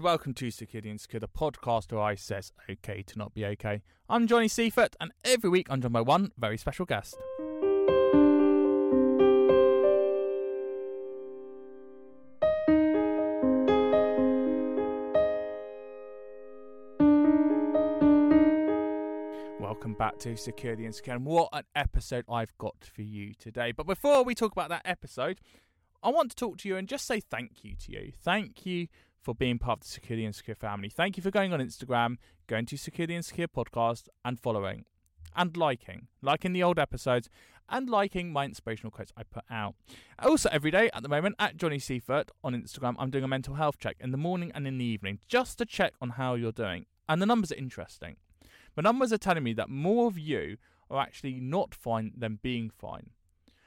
And welcome to Security Insecure, the podcast where I says okay to not be okay. I'm Johnny Seifert, and every week I'm joined by one very special guest. Welcome back to Security Insecure, and what an episode I've got for you today. But before we talk about that episode, I want to talk to you and just say thank you to you. Thank you for being part of the Security and Secure family. Thank you for going on Instagram, going to Security and Secure podcast, and following and liking, liking the old episodes, and liking my inspirational quotes I put out. Also, every day at the moment at Johnny Seifert on Instagram, I'm doing a mental health check in the morning and in the evening just to check on how you're doing. And the numbers are interesting. The numbers are telling me that more of you are actually not fine than being fine.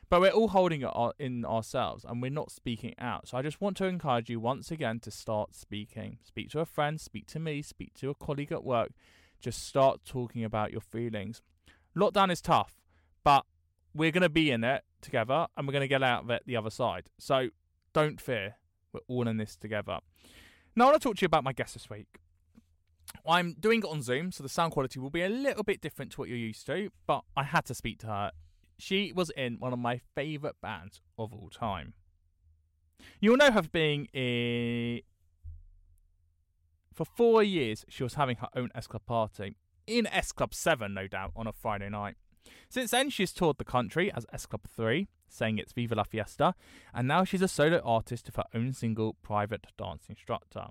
But we're all holding it in ourselves and we're not speaking out. So I just want to encourage you once again to start speaking. Speak to a friend, speak to me, speak to a colleague at work. Just start talking about your feelings. Lockdown is tough, but we're going to be in it together and we're going to get out of it the other side. So don't fear. We're all in this together. Now, I want to talk to you about my guest this week. I'm doing it on Zoom, so the sound quality will be a little bit different to what you're used to, but I had to speak to her. She was in one of my favourite bands of all time. You'll know her being a. For four years, she was having her own S Club party. In S Club 7, no doubt, on a Friday night. Since then, she's toured the country as S Club 3, saying it's Viva la Fiesta, and now she's a solo artist with her own single, Private Dance Instructor.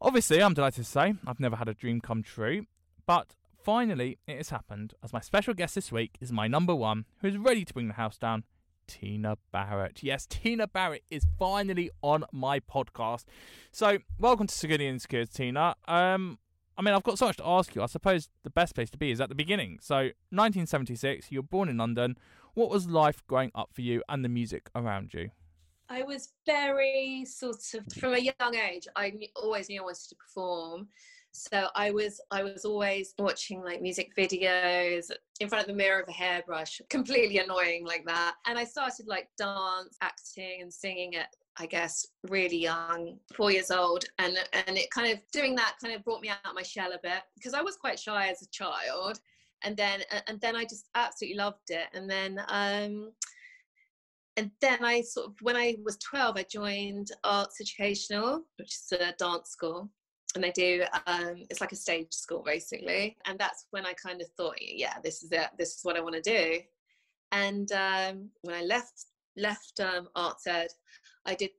Obviously, I'm delighted to say I've never had a dream come true, but finally it has happened as my special guest this week is my number one who is ready to bring the house down, Tina Barrett. Yes, Tina Barrett is finally on my podcast. So, welcome to Security Insecure, Tina. Um, I mean, I've got so much to ask you. I suppose the best place to be is at the beginning. So, 1976, you were born in London. What was life growing up for you and the music around you? I was very sort of from a young age. I always knew I wanted to perform, so I was I was always watching like music videos in front of the mirror of a hairbrush, completely annoying like that. And I started like dance, acting, and singing at I guess really young, four years old, and and it kind of doing that kind of brought me out of my shell a bit because I was quite shy as a child, and then and then I just absolutely loved it, and then. um and then I sort of, when I was 12, I joined Arts Educational, which is a dance school. And they do, um, it's like a stage school basically. And that's when I kind of thought, yeah, this is it. This is what I want to do. And um, when I left left um, Arts Ed, I did,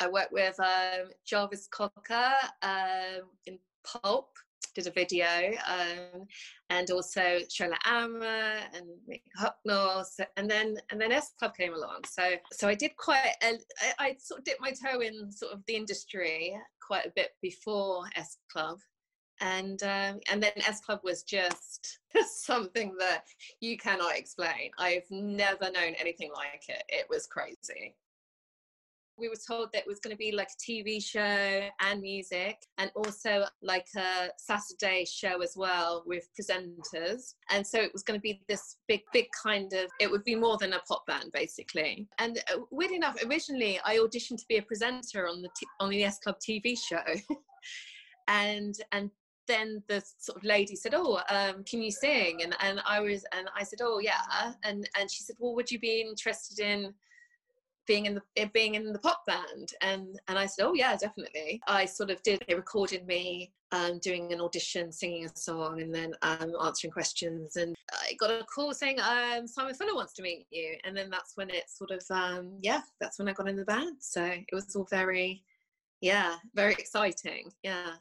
I worked with um, Jarvis Cocker um, in Pulp did a video, um, and also Shola Ama and Mick Hucknall, so, and then and then S Club came along. So so I did quite. A, I, I sort of dipped my toe in sort of the industry quite a bit before S Club, and um, and then S Club was just something that you cannot explain. I've never known anything like it. It was crazy we were told that it was going to be like a TV show and music, and also like a Saturday show as well with presenters. And so it was going to be this big, big kind of, it would be more than a pop band basically. And uh, weird enough, originally I auditioned to be a presenter on the t- on the S Club TV show, and and then the sort of lady said, "Oh, um, can you sing?" And and I was and I said, "Oh yeah," and and she said, "Well, would you be interested in?" Being in the being in the pop band. And and I said oh yeah definitely. I sort of did they recorded me um, doing an audition singing a song and then um, answering questions. And I got a call saying um, Simon Fuller wants to meet you. And then that's when it sort of um, yeah that's when I got in the band. So it was all very yeah very exciting. Yeah.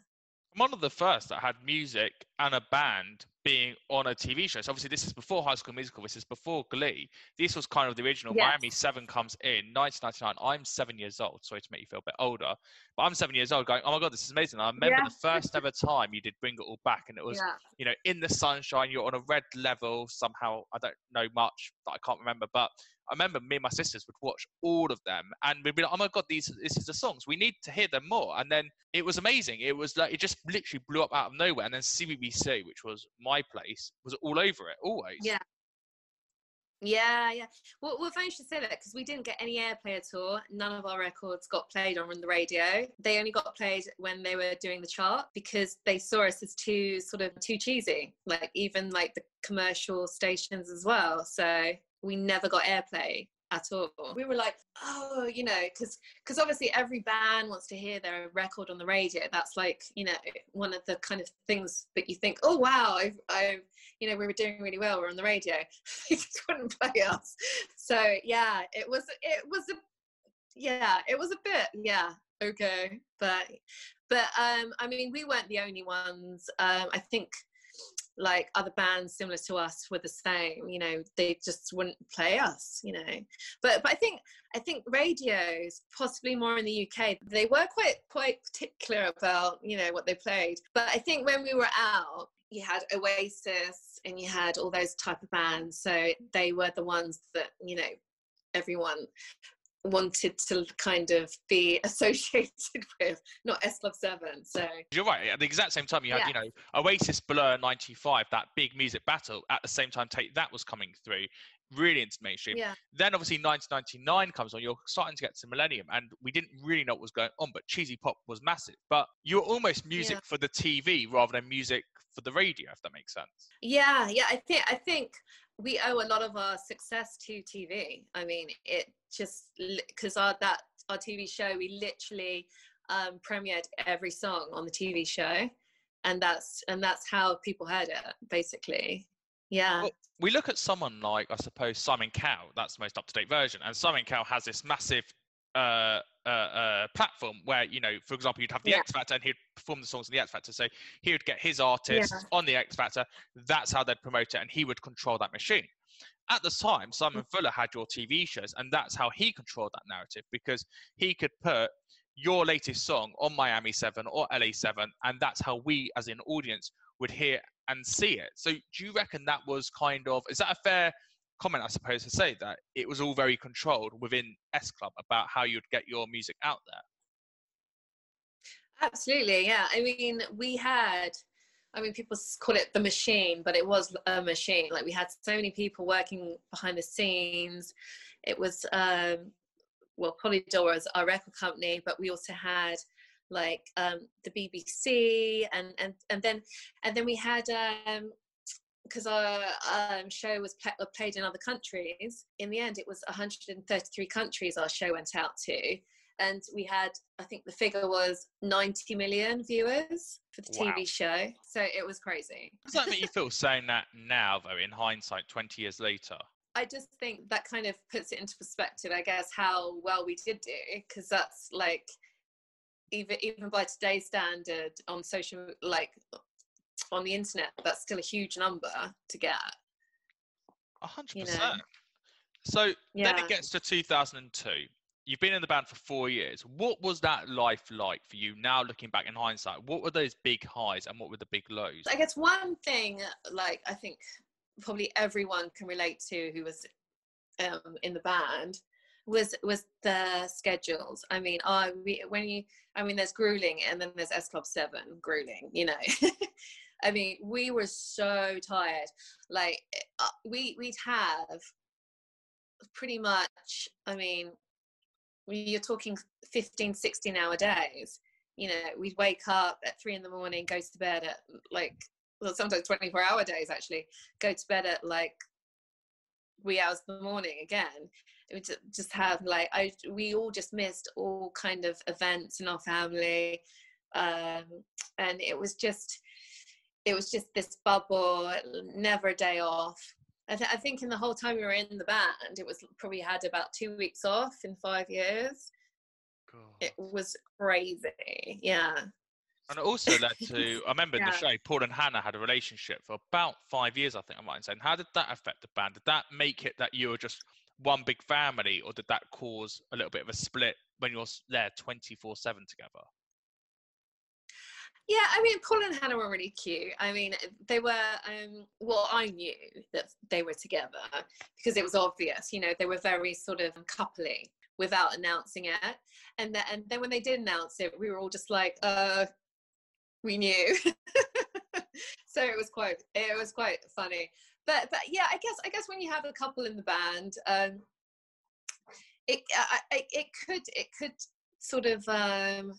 I'm one of the first that had music and a band being on a TV show. So obviously, this is before High School Musical. This is before Glee. This was kind of the original. Yes. Miami Seven comes in 1999. I'm seven years old. Sorry to make you feel a bit older, but I'm seven years old. Going, oh my god, this is amazing. I remember yeah. the first ever time you did Bring It All Back, and it was yeah. you know in the sunshine. You're on a red level somehow. I don't know much that I can't remember, but I remember me and my sisters would watch all of them, and we'd be like, "Oh my god, these this is the songs. We need to hear them more." And then it was amazing. It was like it just literally blew up out of nowhere. And then CBBC, which was my place, was all over it always. Yeah. Yeah, yeah. Well, well, funny you should say that because we didn't get any airplay at all. None of our records got played on the radio. They only got played when they were doing the chart because they saw us as too sort of too cheesy. Like even like the commercial stations as well. So we never got airplay at all. We were like, oh, you know, because because obviously every band wants to hear their record on the radio. That's like, you know, one of the kind of things that you think, oh wow, I've, I've you know, we were doing really well. We're on the radio. they just wouldn't play us. So yeah, it was it was a yeah, it was a bit yeah okay, but but um, I mean, we weren't the only ones. Um, I think like other bands similar to us were the same you know they just wouldn't play us you know. But but i think i think radios possibly more in the uk they were quite quite particular about you know what they played. But i think when we were out you had oasis and you had all those type of bands. So they were the ones that you know everyone wanted to kind of be associated with, not S Club 7. So you're right. At the exact same time, you had, yeah. you know, Oasis Blur 95, that big music battle. At the same time, Take That was coming through really into mainstream. Yeah. Then obviously 1999 comes on. You're starting to get to Millennium, and we didn't really know what was going on. But cheesy pop was massive. But you're almost music yeah. for the TV rather than music for the radio, if that makes sense. Yeah, yeah. I think I think we owe a lot of our success to TV. I mean, it just because our that our TV show we literally um, premiered every song on the TV show, and that's and that's how people heard it basically. Yeah. Well, we look at someone like I suppose Simon Cowell. That's the most up to date version, and Simon Cowell has this massive uh, uh, uh, platform where you know, for example, you'd have the yeah. X Factor and he'd perform the songs in the X Factor. So he would get his artists yeah. on the X Factor. That's how they'd promote it, and he would control that machine. At the time, Simon mm. Fuller had your TV shows, and that's how he controlled that narrative because he could put your latest song on Miami 7 or LA 7, and that's how we as an audience would hear and see it. So, do you reckon that was kind of is that a fair comment, I suppose, to say that it was all very controlled within S Club about how you'd get your music out there. Absolutely, yeah. I mean, we had, I mean, people call it the machine, but it was a machine. Like we had so many people working behind the scenes. It was, um, well, Polydor was our record company, but we also had like um, the BBC, and and and then and then we had um, because our um, show was pl- played in other countries, in the end, it was 133 countries our show went out to. And we had, I think the figure was 90 million viewers for the wow. TV show. So it was crazy. Does that make you feel saying that now, though, in hindsight, 20 years later? I just think that kind of puts it into perspective, I guess, how well we did do, because that's like, even even by today's standard on social like on the internet, that's still a huge number to get. A hundred percent. So yeah. then it gets to 2002. You've been in the band for four years. What was that life like for you now looking back in hindsight? What were those big highs and what were the big lows? I guess one thing, like, I think probably everyone can relate to who was um, in the band was was the schedules. I mean, I we, when you, I mean, there's grueling and then there's S Club Seven grueling. You know, I mean, we were so tired. Like uh, we we'd have pretty much. I mean, you're talking 15, 16 hour days. You know, we'd wake up at three in the morning, go to bed at like well, sometimes 24 hour days actually. Go to bed at like wee hours in the morning again. We'd just have like I we all just missed all kind of events in our family, um, and it was just it was just this bubble, never a day off. I, th- I think in the whole time we were in the band, it was probably had about two weeks off in five years. God. It was crazy, yeah. And it also led to, I remember in the show, Paul and Hannah had a relationship for about five years, I think I'm right in saying. How did that affect the band? Did that make it that you were just one big family, or did that cause a little bit of a split when you're there 24 7 together? Yeah, I mean, Paul and Hannah were really cute. I mean, they were, um, well, I knew that they were together because it was obvious, you know, they were very sort of coupley without announcing it. And, then and then when they did announce it, we were all just like, uh, we knew. so it was quite, it was quite funny. But, but yeah, I guess, I guess when you have a couple in the band, um, it, I, I- it could, it could sort of, um,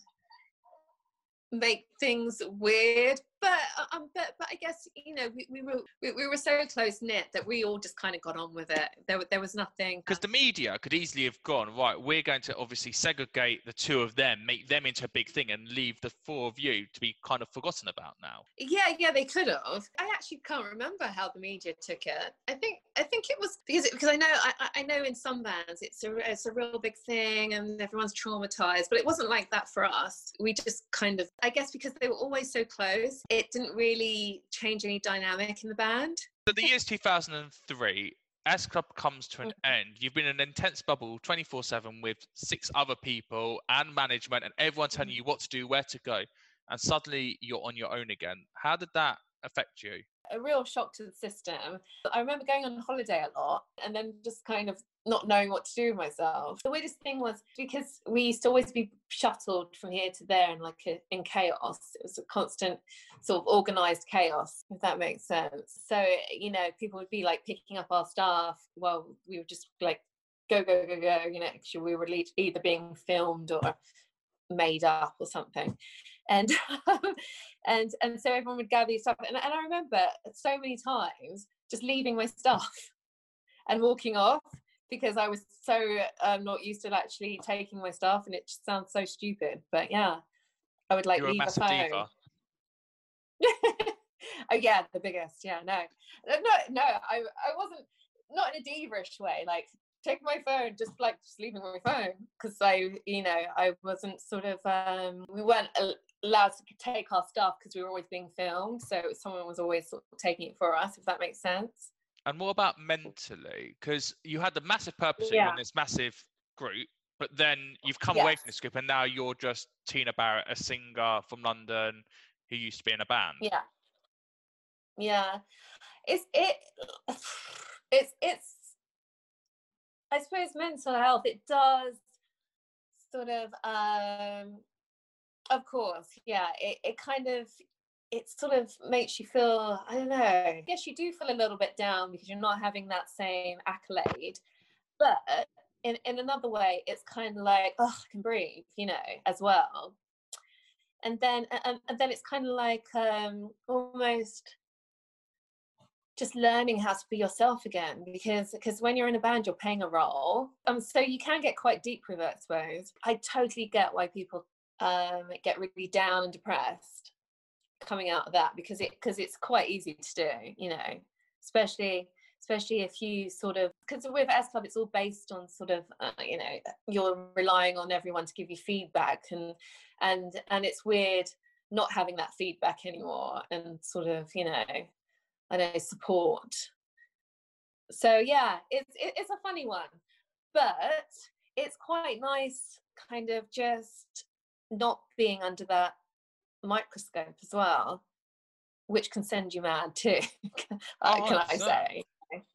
make things weird but uh, um but but i guess you know we, we were we, we were so close knit that we all just kind of got on with it. There, there was nothing Because the media could easily have gone, right, we're going to obviously segregate the two of them, make them into a big thing, and leave the four of you to be kind of forgotten about now. yeah yeah they could have. I actually can't remember how the media took it. I think i think it was because it, because i know I- I know in some bands it's a it's a real big thing and everyone's traumatized but it wasn't like that for us. We just kind of i guess because they were always so close it didn't really change any dynamic in the band So the year's 2003, S Club comes to an mm. end. You've been in an intense bubble 24 7 with six other people and management, and everyone telling mm. you what to do, where to go. And suddenly you're on your own again. How did that affect you? A real shock to the system. I remember going on holiday a lot and then just kind of not knowing what to do myself. The weirdest thing was because we used to always be shuttled from here to there and like a, in chaos. It was a constant sort of organized chaos, if that makes sense. So, you know, people would be like picking up our stuff while we were just like go, go, go, go, you know, we were either being filmed or made up or something and and and so everyone would gather your stuff and, and i remember so many times just leaving my stuff and walking off because i was so um, not used to actually taking my stuff and it just sounds so stupid but yeah i would like You're a leave massive a phone diva. oh yeah the biggest yeah no Uh, no no i i wasn't not in a diva-ish way like take my phone just like just leaving my phone because i you know i wasn't sort of um we weren't allowed to take our stuff because we were always being filmed so someone was always sort of taking it for us if that makes sense And what about mentally? Because you had the massive purpose, yeah. On this massive group, but then you've come away from Yes. this group, and now you're just Tina Barrett, a singer from London who used to be in a band. yeah yeah it's it it's it's i suppose mental health it does sort of um of course yeah it, it kind of it sort of makes you feel i don't know i guess you do feel a little bit down because you're not having that same accolade but in, in another way it's kind of like oh i can breathe you know as well. And then and, and then it's kind of like um almost just learning how to be yourself again because because when you're in a band you're playing a role. Um so you can get quite deep with it i suppose. I totally get why people um get really down and depressed coming out of that because it because it's quite easy to do you know especially especially if you sort of because with s club it's all based on sort of uh, you know you're relying on everyone to give you feedback and and and it's weird not having that feedback anymore and sort of you know i know support so yeah it's it, it's a funny one but it's quite nice kind of just not being under that microscope as well which can send you mad too can I- Oh, can i say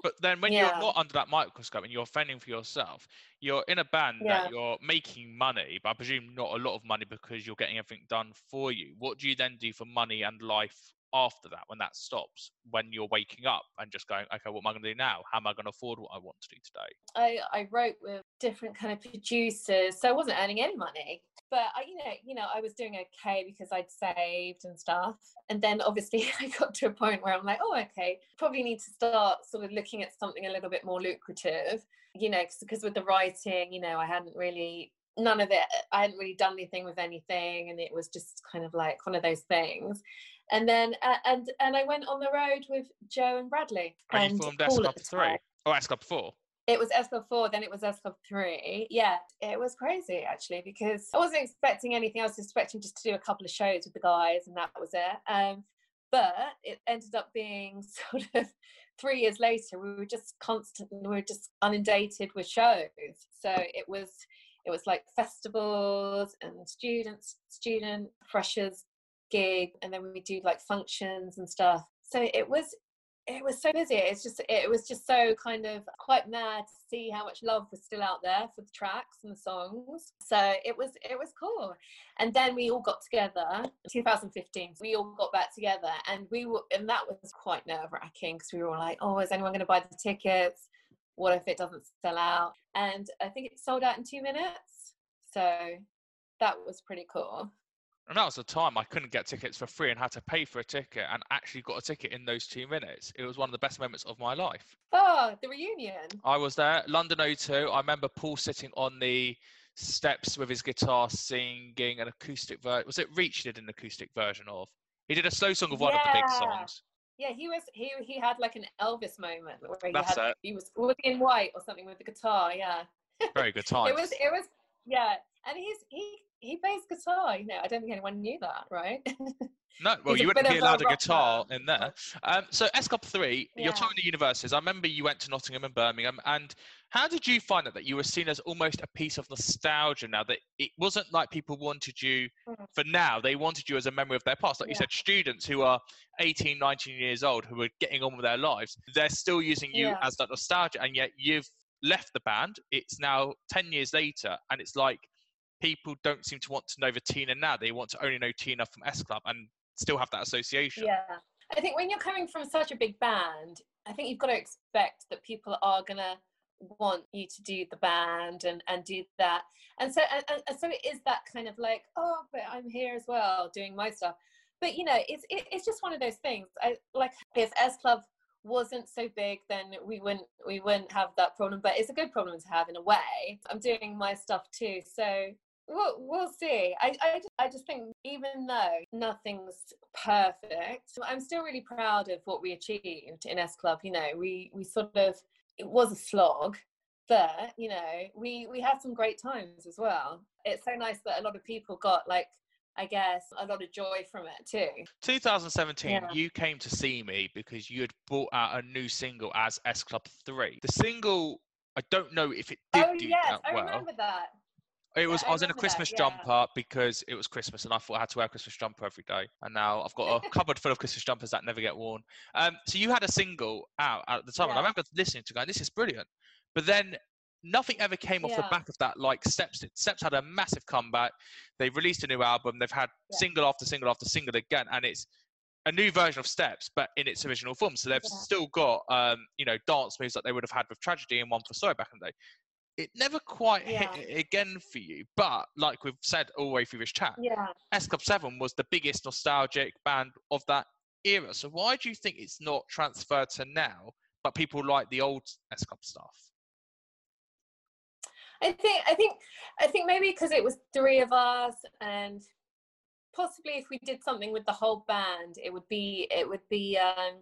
But then when Yeah. you're not under that microscope and you're fending for yourself, you're in a band Yeah. that you're making money, but I presume not a lot of money because you're getting everything done for you. What do you then do for money and life after that when that stops? When you're waking up and just going, okay, what am I going to do now? How am I going to afford what I want to do today? I, I wrote with different kind of producers, so I wasn't earning any money. but I, you know, you know, I was doing okay because I'd saved and stuff. And then obviously I got to a point where I'm like, oh, okay, probably need to start sort of looking at something a little bit more lucrative, you know, because with the writing, you know, I hadn't really none of it i hadn't really done anything with anything and it was just kind of like one of those things and then uh, and and i went on the road with jo and bradley And, and you formed S Club time. Oh, S Club 4. It was S Club 4, then it was S Club 3. Yeah, it was crazy actually because I wasn't expecting anything. I was expecting just to do a couple of shows with the guys and that was it. Um, but it ended up being sort of three years later, we were just constantly, we were just inundated with shows. So it was, it was like festivals and students, student freshers gig, and then we do like functions and stuff. So it was it was so busy. It's just it was just so kind of quite mad to see how much love was still out there for the tracks and the songs. So it was it was cool. And then we all got together 2015. We all got back together and we were and that was quite nerve wracking because we were all like, oh, is anyone going to buy the tickets? What if it doesn't sell out? And I think it sold out in two minutes. So that was pretty cool. And that was the time I couldn't get tickets for free and had to pay for a ticket and actually got a ticket in those two minutes. It was one of the best moments of my life. Oh, the reunion. I was there, London O2. I remember Paul sitting on the steps with his guitar singing an acoustic version. Was it Reach did an acoustic version of? He did a slow song of one of the big songs. Yeah, he was he he had like an Elvis moment where he That's had it. he was he in white or something with the guitar. Yeah, Very good times. it was it was yeah, and he's he he plays guitar. You know, I don't think anyone knew that, right? No, well, you wouldn't be a allowed a rocker. guitar in there. Um, so S Club 3, Yeah. your time in the universities, I remember you went to Nottingham and Birmingham. And how did you find it that you were seen as almost a piece of nostalgia now that it wasn't like people wanted you Mm. for now, they wanted you as a memory of their past. Like you said, students who are 18, 19 years old who are getting on with their lives, they're still using you Yeah. as that nostalgia. And yet you've left the band. It's now 10 years later. And it's like people don't seem to want to know the Tina now. They want to only know Tina from S Club and still have that association. yeah, I think when you're coming from such a big band, I think you've got to expect that people are gonna want you to do the band and and do that. And so and- and so it is that kind of like oh but i'm here as well doing my stuff. But you know it's it, it's just one of those things. I like if s club wasn't so big then we wouldn't we wouldn't have that problem but it's a good problem to have in a way. I'm doing my stuff too so we'll, we'll see I, I, just, I just think even though nothing's perfect i'm still really proud of what we achieved in s club you know we we sort of it was a slog but you know we we had some great times as well it's so nice that a lot of people got like i guess a lot of joy from it too 2017, Yeah. you came to see me because you had brought out a new single as S Club 3. The single, I don't know if it did oh do yes that i well. remember that It was Yeah, I I was in a that, Christmas yeah. jumper because it was Christmas and I thought I had to wear a Christmas jumper every day. And now I've got a cupboard full of Christmas jumpers that never get worn. Um, so you had a single out at the time, and I remember listening to going, "This is brilliant," but then nothing ever came off the back of that. Like Steps did. Steps had a massive comeback. They've released a new album. They've had Yeah. single after single after single again, and it's a new version of Steps, but in its original form. So they've Yeah. still got um, you know dance moves that they would have had with Tragedy and One for Sorry back in the day it never quite Yeah. hit again for you. But like we've said all the way through this chat, yeah S Club 7 was the biggest nostalgic band of that era. So why do you think it's not transferred to now, but people like the old S Club stuff? I think I think I think maybe because it was three of us and possibly if we did something with the whole band it would be it would be um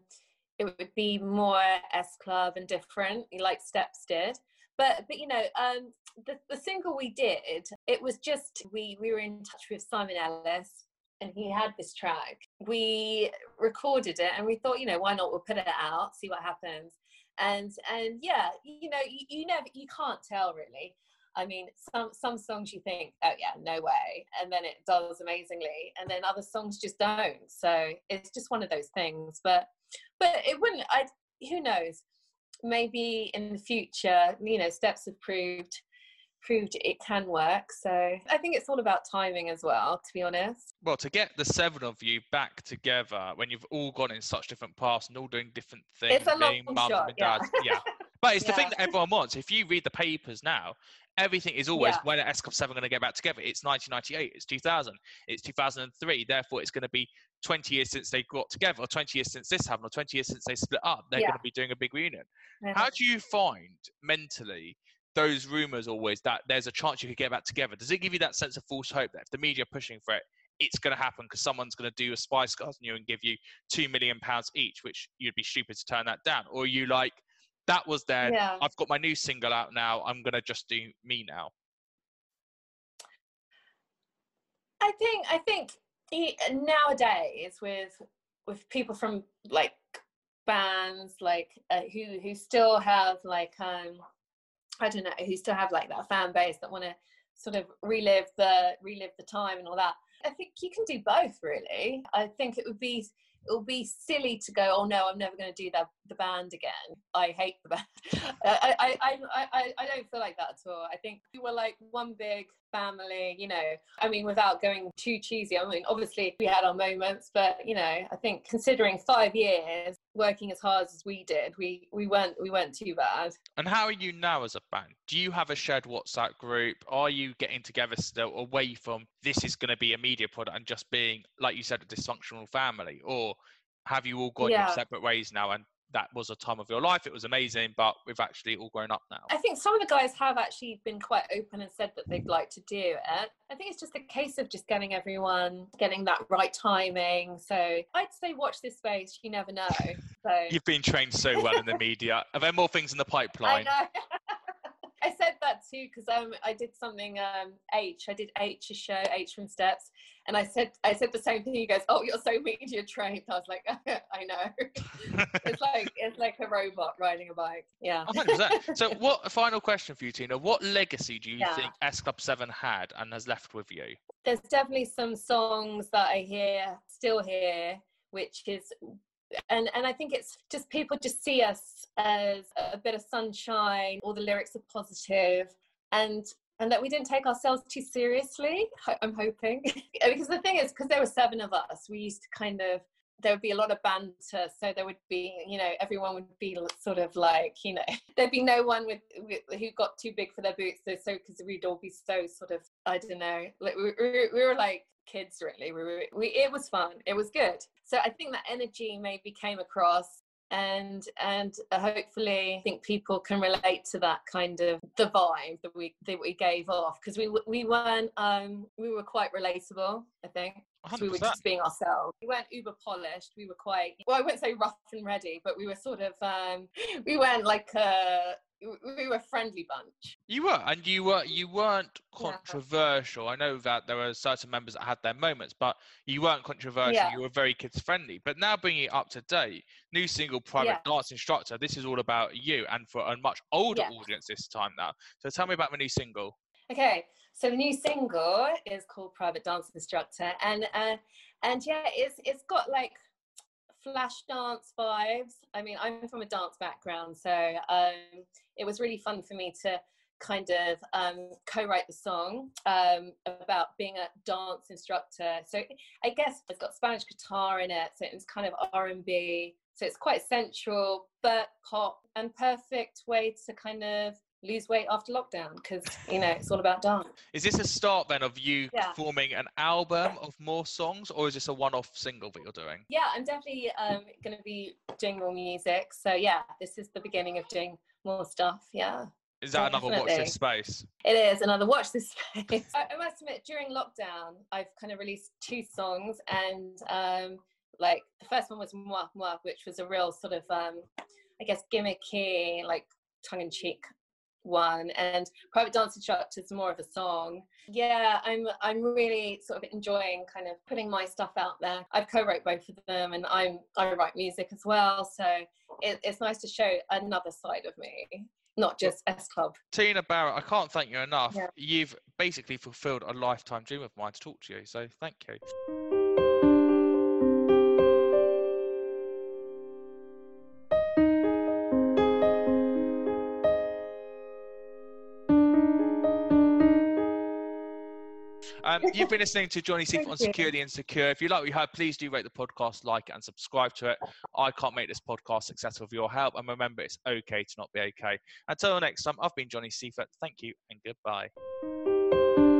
it would be more S Club and different like Steps did but but you know um the, the single we did it was just we we were in touch with Simon Ellis and he had this track we recorded it and we thought you know why not we'll put it out see what happens and and yeah you know you, you never you can't tell really I mean, some some songs you think, oh yeah, no way, and then it does amazingly, and then other songs just don't. So it's just one of those things. But but it wouldn't. I who knows? Maybe in the future, you know, steps have proved proved it can work. So I think it's all about timing as well. To be honest. Well, to get the seven of you back together when you've all gone in such different paths and all doing different things, It's a long being mums shot, and yeah. yeah. But it's the thing that everyone wants. If you read the papers now, everything is always Yeah. when are S Club 7 going to get back together? It's 1998, it's 2000, it's 2003. Therefore, it's going to be 20 years since they got together, or 20 years since this happened, or 20 years since they split up. They're Yeah. going to be doing a big reunion. Yeah. How do you find mentally those rumors always that there's a chance you could get back together? Does it give you that sense of false hope that if the media are pushing for it, it's going to happen because someone's going to do a Spice Girls on you and give you two million pounds each, which you'd be stupid to turn that down? Or are you like, that was there. Yeah. I've got my new single out now. I'm going to just do me now. I think I think nowadays with with people from like bands like uh, who who still have like um I don't know who still have like that fan base that want to sort of relive the relive the time and all that. I think you can do both really. I think it would be it would be silly to go oh no I'm never going to do that the band again. I hate the band. I, I, I, I, I don't feel like that at all. I think we were like one big family, you know. I mean, without going too cheesy, I mean, obviously we had our moments, but you know, I think considering five years working as hard as we did, we we weren't we weren't too bad. And how are you now as a band? Do you have a shared WhatsApp group? Are you getting together still away from this is going to be a media product and just being, like you said, a dysfunctional family? Or have you all gone Yeah. your separate ways now and that was a time of your life? It was amazing, but we've actually all grown up now. I think some of the guys have actually been quite open and said that they'd mm. like to do it. I think it's just a case of just getting everyone getting that right timing. So I'd say watch this space. You never know. So You've been trained so well in the media. Are there more things in the I pipeline? know. I said that too because um, I did something um, H. I did H's show H from Steps, and I said I said the same thing. He goes, "Oh, you're so media trained." I was like, "I know." it's like it's like a robot riding a bike. Yeah. 100%. So, what final question for you, Tina? What legacy do you Yeah. think S Club 7 had and has left with you? There's definitely some songs that I hear still hear, which is. And and I think it's just people just see us as a bit of sunshine. All the lyrics are positive, and and that we didn't take ourselves too seriously. I'm hoping because the thing is, because there were seven of us, we used to kind of there would be a lot of banter, so there would be you know everyone would be sort of like you know there'd be no one with, with who got too big for their boots. So so because we'd all be so sort of I don't know like we, we, we were like kids really. We were we it was fun. It was good. So I think that energy maybe came across and and hopefully I think people can relate to that kind of the vibe that we that we gave off because we we weren't um we were quite relatable I think we were just being ourselves we weren't uber polished we were quite well I wouldn't say rough and ready but we were sort of um we weren't like a we were a friendly bunch You were, and you were. You weren't Yeah. controversial. I know that there were certain members that had their moments, but you weren't controversial. Yeah. You were very kids friendly. But now bringing it up to date, new single, private Yeah. dance instructor. This is all about you, and for a much older Yeah. audience this time now. So tell me about the new single. Okay, so the new single is called Private Dance Instructor, and uh, and yeah, it's it's got like flash dance vibes. I mean, I'm from a dance background, so um, it was really fun for me to kind of um, co-write the song um, about being a dance instructor. So I guess it's got Spanish guitar in it, so it's kind of R&B. So it's quite sensual, but pop, and perfect way to kind of lose weight after lockdown because you know it's all about dance. Is this a start then of you Yeah. forming an album of more songs, or is this a one-off single that you're doing? Yeah, I'm definitely um, going to be doing more music. So yeah, this is the beginning of doing more stuff. Yeah. Is that another watch Definitely. this space? It is another watch this space. I, I must admit, during lockdown, I've kind of released two songs, and um, like the first one was Moi Moi, which was a real sort of, um, I guess, gimmicky, like tongue-in-cheek one, and Private Dance Instructor is more of a song. Yeah, I'm I'm really sort of enjoying kind of putting my stuff out there. I've co-wrote both of them, and I'm I write music as well, so it, it's nice to show another side of me, not just S Club. Tina Barrett, I can't thank you enough. Yeah. You've basically fulfilled a lifetime dream of mine to talk to you, so thank you. Um, you've been listening to Johnny Seifert on you. Secure Insecure. If you like what you heard, please do rate the podcast, like it, and subscribe to it. I can't make this podcast successful with your help. And remember, it's okay to not be okay. Until next time, I've been Johnny Seifert. Thank you and goodbye.